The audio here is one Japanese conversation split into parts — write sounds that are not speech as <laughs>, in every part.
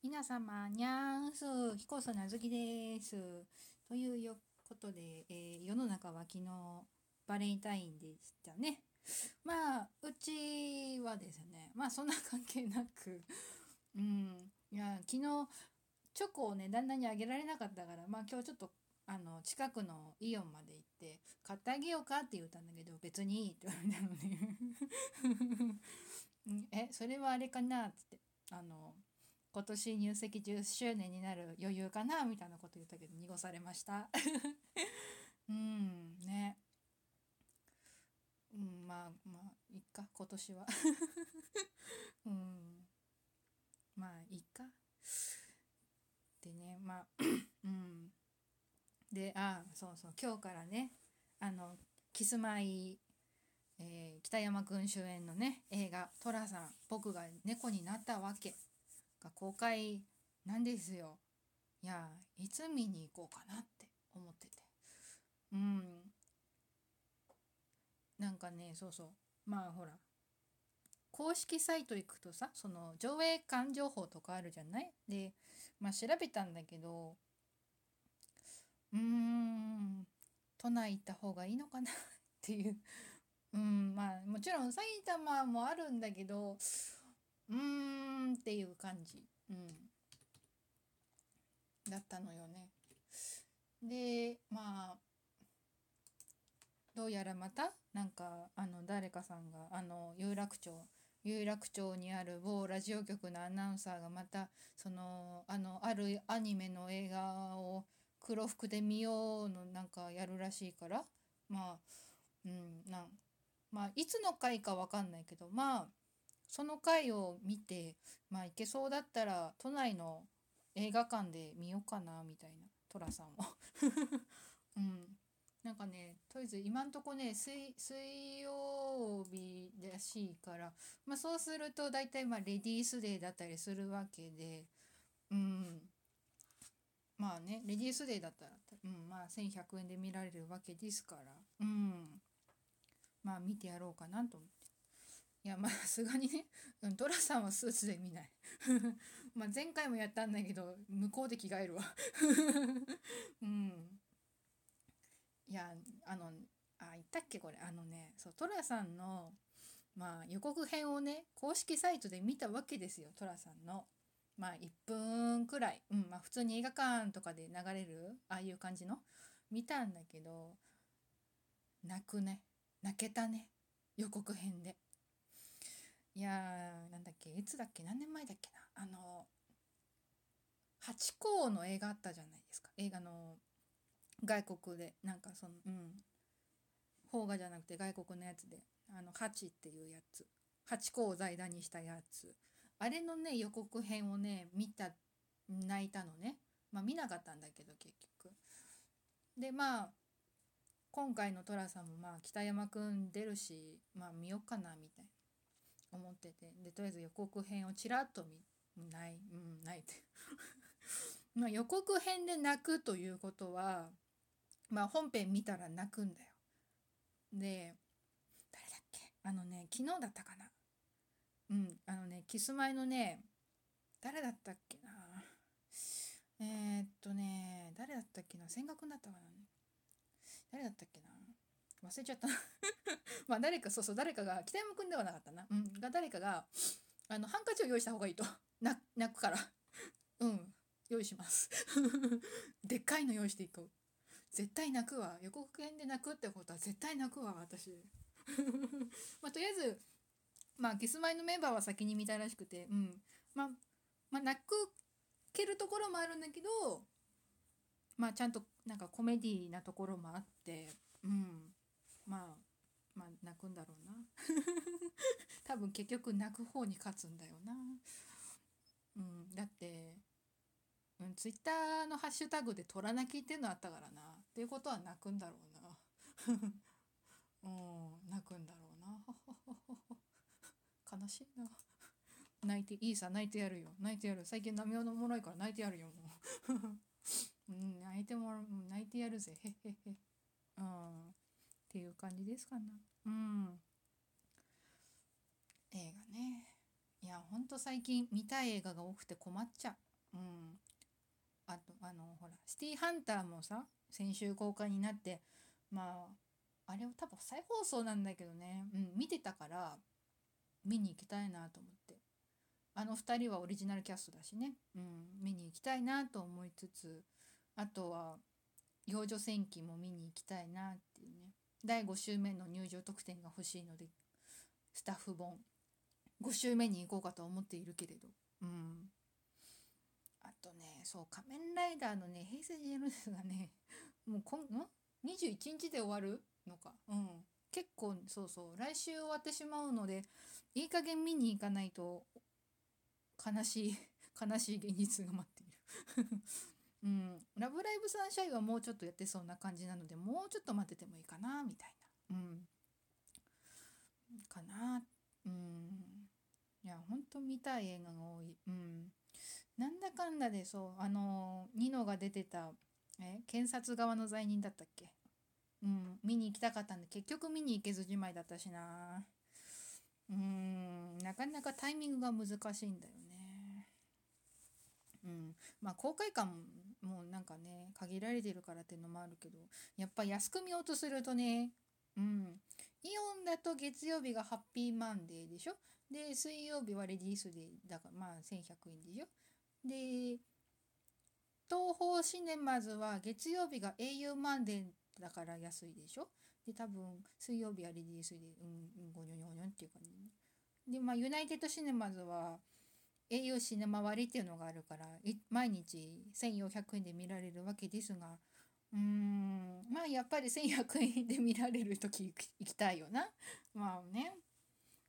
皆様、にゃーす、ひこそなずきです。ということで、えー、世の中は昨日バレンタインでしたね。まあ、うちはですね、まあそんな関係なく、<laughs> うん、いや、昨日チョコをね、旦那にあげられなかったから、まあ今日ちょっとあの近くのイオンまで行って買ってあげようかって言ったんだけど別にいいって言われたのね <laughs> えそれはあれかな？っつって。あの今年入籍10周年になる余裕かなみたいなこと言ったけど濁されました。<laughs> うんね。うんまあまあいっか今年は。<laughs> うんまあいっか。でねまあ <coughs> うん。であそうそう今日からねあのキスマイ、えー、北山君主演のね映画「寅さん僕が猫になったわけ」が公開なんですよ。いやいつ見に行こうかなって思ってて。うん。なんかねそうそう。まあほら。公式サイト行くとさその上映館情報とかあるじゃない？でまあ調べたんだけどうーん都内行った方がいいのかなっていう。うんまあもちろん埼玉もあるんだけどうーんっていう感じ、うん、だったのよね。でまあどうやらまたなんかあの誰かさんがあの有楽町有楽町にある某ラジオ局のアナウンサーがまたそのあのあるアニメの映画を黒服で見ようのなんかやるらしいからまあうんなんまあいつの回かわかんないけどまあその回を見てまあ行けそうだったら都内の映画館で見ようかなみたいな。寅さんを。<laughs> うん。なんかねとりあえず今んとこね水水曜日らしいからまあそうすると大体まあレディースデーだったりするわけでうん。まあねレディースデーだったら、うん、まあ1100円で見られるわけですからうん。まあ見てやろうかなと思って。いやまあ <laughs> さすがにね、うん、トラさんはスーツで見ない。<laughs> まあ前回もやったんだけど向こうで着替えるわ。<laughs> うん。いやあのあ言ったっけこれ。あのねそうトラさんのまあ予告編をね公式サイトで見たわけですよトラさんの。まあ1分くらい、うんまあ、普通に映画館とかで流れるああいう感じの。見たんだけど泣くね。泣けたね。予告編で。いやーなんだっけいつだっけ何年前だっけな。あのハチ公の映画あったじゃないですか。映画の外国でなんかそのうん。邦画じゃなくて外国のやつで。あのハチっていうやつ。ハチ公を財団にしたやつ。あれのね予告編をね見た泣いたのね。まあ見なかったんだけど結局。でまあ今回の寅さんもまあ北山くん出るしまあ見よっかなみたいな。思ってて。でとりあえず予告編をちらっと見ないうん泣いって。<laughs> まあ予告編で泣くということはまあ本編見たら泣くんだよ。で誰だっけ？あのね昨日だったかな。うんあのねキスマイのね誰だったっけな？えー、っとね誰だったっけな？千賀君だったかな？誰だったっけな？忘れちゃった。<laughs> まあ誰かそうそう誰かが北山君ではなかったな、うん、が誰かがあのハンカチを用意した方がいいと。<laughs> 泣くから。<laughs> うん。用意します。でっかいの用意していこう。絶対泣くわ。予告編で泣くってことは絶対泣くわ私。まあとりあえずまあキスマイのメンバーは先に見たらしくて。うん。まあまあ泣くけるところもあるんだけどまあちゃんとなんかコメディーなところもあって。うん。まあまあ泣くんだろうな。<laughs> 多分結局泣く方に勝つんだよな。うんだってうん、ツイッターのハッシュタグで「虎泣き」っていうのあったからな。っていうことは泣くんだろうな。<laughs> うん泣くんだろうな。<laughs> 悲しいな。泣いていいさ泣いてやるよ。泣いてやる。最近波おもろいから泣いてやるよもう。うん泣いてもらう泣いてやるぜ。へへへ。うん。っていう感じですかな。うん。映画ね。いやほんと最近見たい映画が多くて困っちゃう。うん。あとあのほら「シティーハンター」もさ先週公開になってまああれを多分再放送なんだけどね、うん、見てたから見に行きたいなと思って。あの2人はオリジナルキャストだしね、うん、見に行きたいなと思いつつあとは幼女戦記も見に行きたいなっていうね。第5週目の入場特典が欲しいのでスタッフ本。5週目に行こうかと思っているけれど。うん。あとねそう「仮面ライダー」のね平成ジェルスがねもうこんん？21日で終わる？のか。うん。結構そうそう来週終わってしまうのでいい加減見に行かないと悲しい悲しい現実が待っている。うん、ラブライブサンシャインはもうちょっとやってそうな感じなのでもうちょっと待っててもいいかなみたいな。うん。かな。うん。いやほんと見たい映画が多い。うん。なんだかんだでそうあのニノが出てたえ検察側の罪人だったっけ？うん。見に行きたかったんで結局見に行けずじまいだったしな。うん。なかなかタイミングが難しいんだよね。うん。まあ公開感もなんかね限られてるからっていうのもあるけどやっぱ安く見ようとするとねうん。イオンだと月曜日がハッピーマンデーでしょ？で水曜日はレディースデーだからまあ1100円でしょ？で東宝シネマズは月曜日が au マンデーだから安いでしょ？で多分水曜日はレディースでうんゴニョニョニョっていう感じでまあユナイテッドシネマズは au シネマ割っていうのがあるから毎日1400円で見られるわけですがうーんまあやっぱり1100円で見られる時行きたいよな。まあね。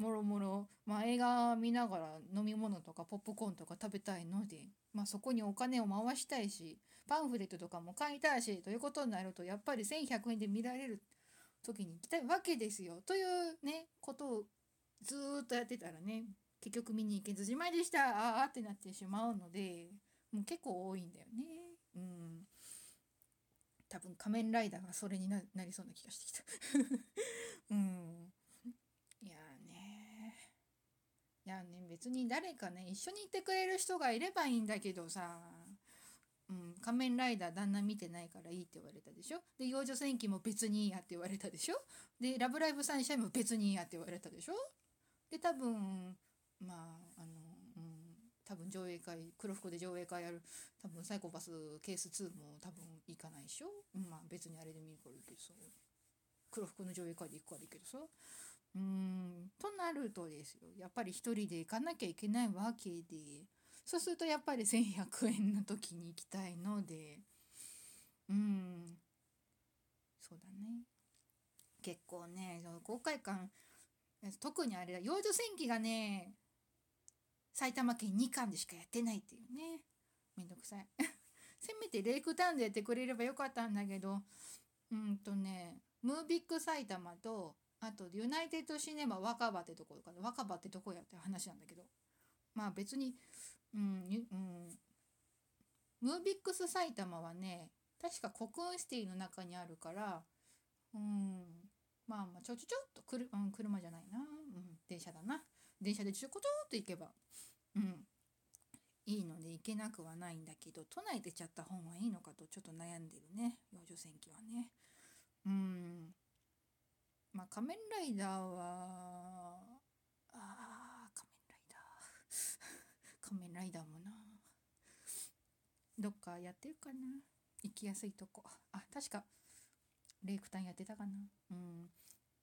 もろもろ、まあ、映画見ながら飲み物とかポップコーンとか食べたいので、まあ、そこにお金を回したいしパンフレットとかも買いたいしということになるとやっぱり1100円で見られる時に行きたいわけですよ。というねことをずっとやってたらね。結局見に行けずじまいでした。ああってなってしまうのでもう結構多いんだよね。うん。多分仮面ライダーがそれになりそうな気がしてきた。<laughs> うん。いやね。いやね別に誰かね一緒にいてくれる人がいればいいんだけどさ。うん、仮面ライダー旦那見てないからいいって言われたでしょ。で幼女戦記も別にいいやって言われたでしょ。でラブライブサンシャインも別にいいやって言われたでしょ。で多分まああのうん多分上映会黒服で上映会やる多分サイコパスケース2も多分行かないでしょ、うん、まあ別にあれで見るからいいけどさ黒服の上映会で行くからいいけどさ。うんとなるとですよ。やっぱり一人で行かなきゃいけないわけで。そうするとやっぱり1100円の時に行きたいので。うん。そうだね。結構ね公開館特にあれだ。幼女戦記がね埼玉県2巻でしかやってないっていうね。めんどくさい。<laughs> せめてレイクタウンでやってくれればよかったんだけどうんとねムービック埼玉とあとユナイテッドシネマ若葉ってところかな。若葉ってとこやって話なんだけど。まあ別にうんうん。ムービックス埼玉はね確かコクーンシティの中にあるからうん。まあまあちょちょちょっとくる、うん、車じゃないな、うん、電車だな。電車でちょこちょっと行けばうん。いいので行けなくはないんだけど都内出ちゃった方がいいのかとちょっと悩んでるね幼女戦記はね。うん。まあ仮面ライダーはあ仮面ライダー。<laughs> 仮面ライダーもな。どっかやってるかな。行きやすいとこ。あ確かレイクタンやってたかな。うん。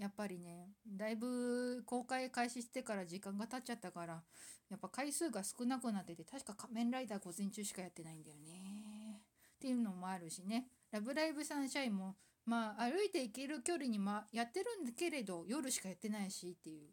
やっぱりねだいぶ公開開始してから時間が経っちゃったからやっぱ回数が少なくなってて確か仮面ライダー午前中しかやってないんだよね。っていうのもあるしね「ラブライブサンシャインも」まあ歩いて行ける距離に、ま、やってるんだけれど夜しかやってないしっていう、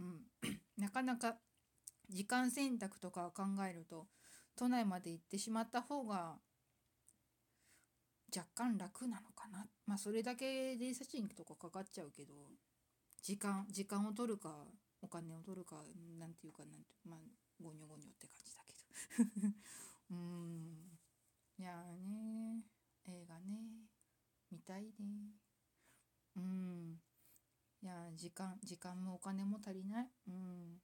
うん、<clears throat> なかなか時間選択とかを考えると都内まで行ってしまった方が若干楽なのかな。まあそれだけ電車賃とかかかっちゃうけど時間時間を取るかお金を取るかなんていうかなんてまあゴニョゴニョって感じだけど。<laughs> うん。いやね。映画ね。見たいね。うん。いや時間時間もお金も足りない。うん。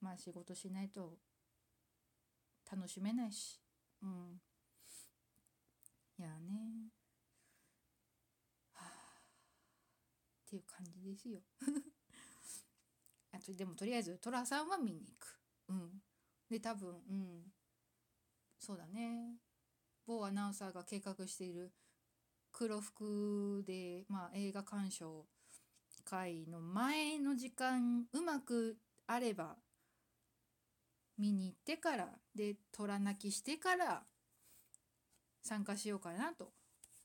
まあ仕事しないと楽しめないし。うん。やね。はあっていう感じですよ。<laughs> あとでもとりあえず寅さんは見に行く。うん。で多分うん。そうだね。某アナウンサーが計画している黒服で、まあ、映画鑑賞会の前の時間うまくあれば見に行ってからで虎泣きしてから参加しようかなと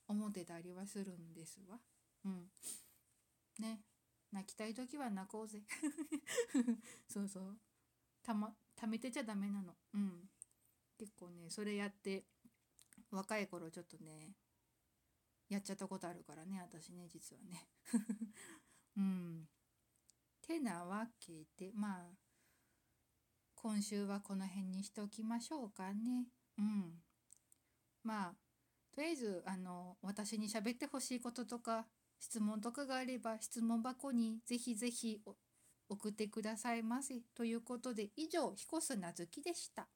思ってたりはするんですわ。うん。ね泣きたい時は泣こうぜ。<laughs> そうそう。たま貯めてちゃダメなの。うん。結構ねそれやって若い頃ちょっとねやっちゃったことあるからね私ね実はね。<laughs> うん。てなわけでまあ今週はこの辺にしておきましょうかね。うん。まあとりあえずあの私に喋ってほしいこととか質問とかがあれば質問箱にぜひぜひ送ってくださいませ。ということで以上彦砂月でした。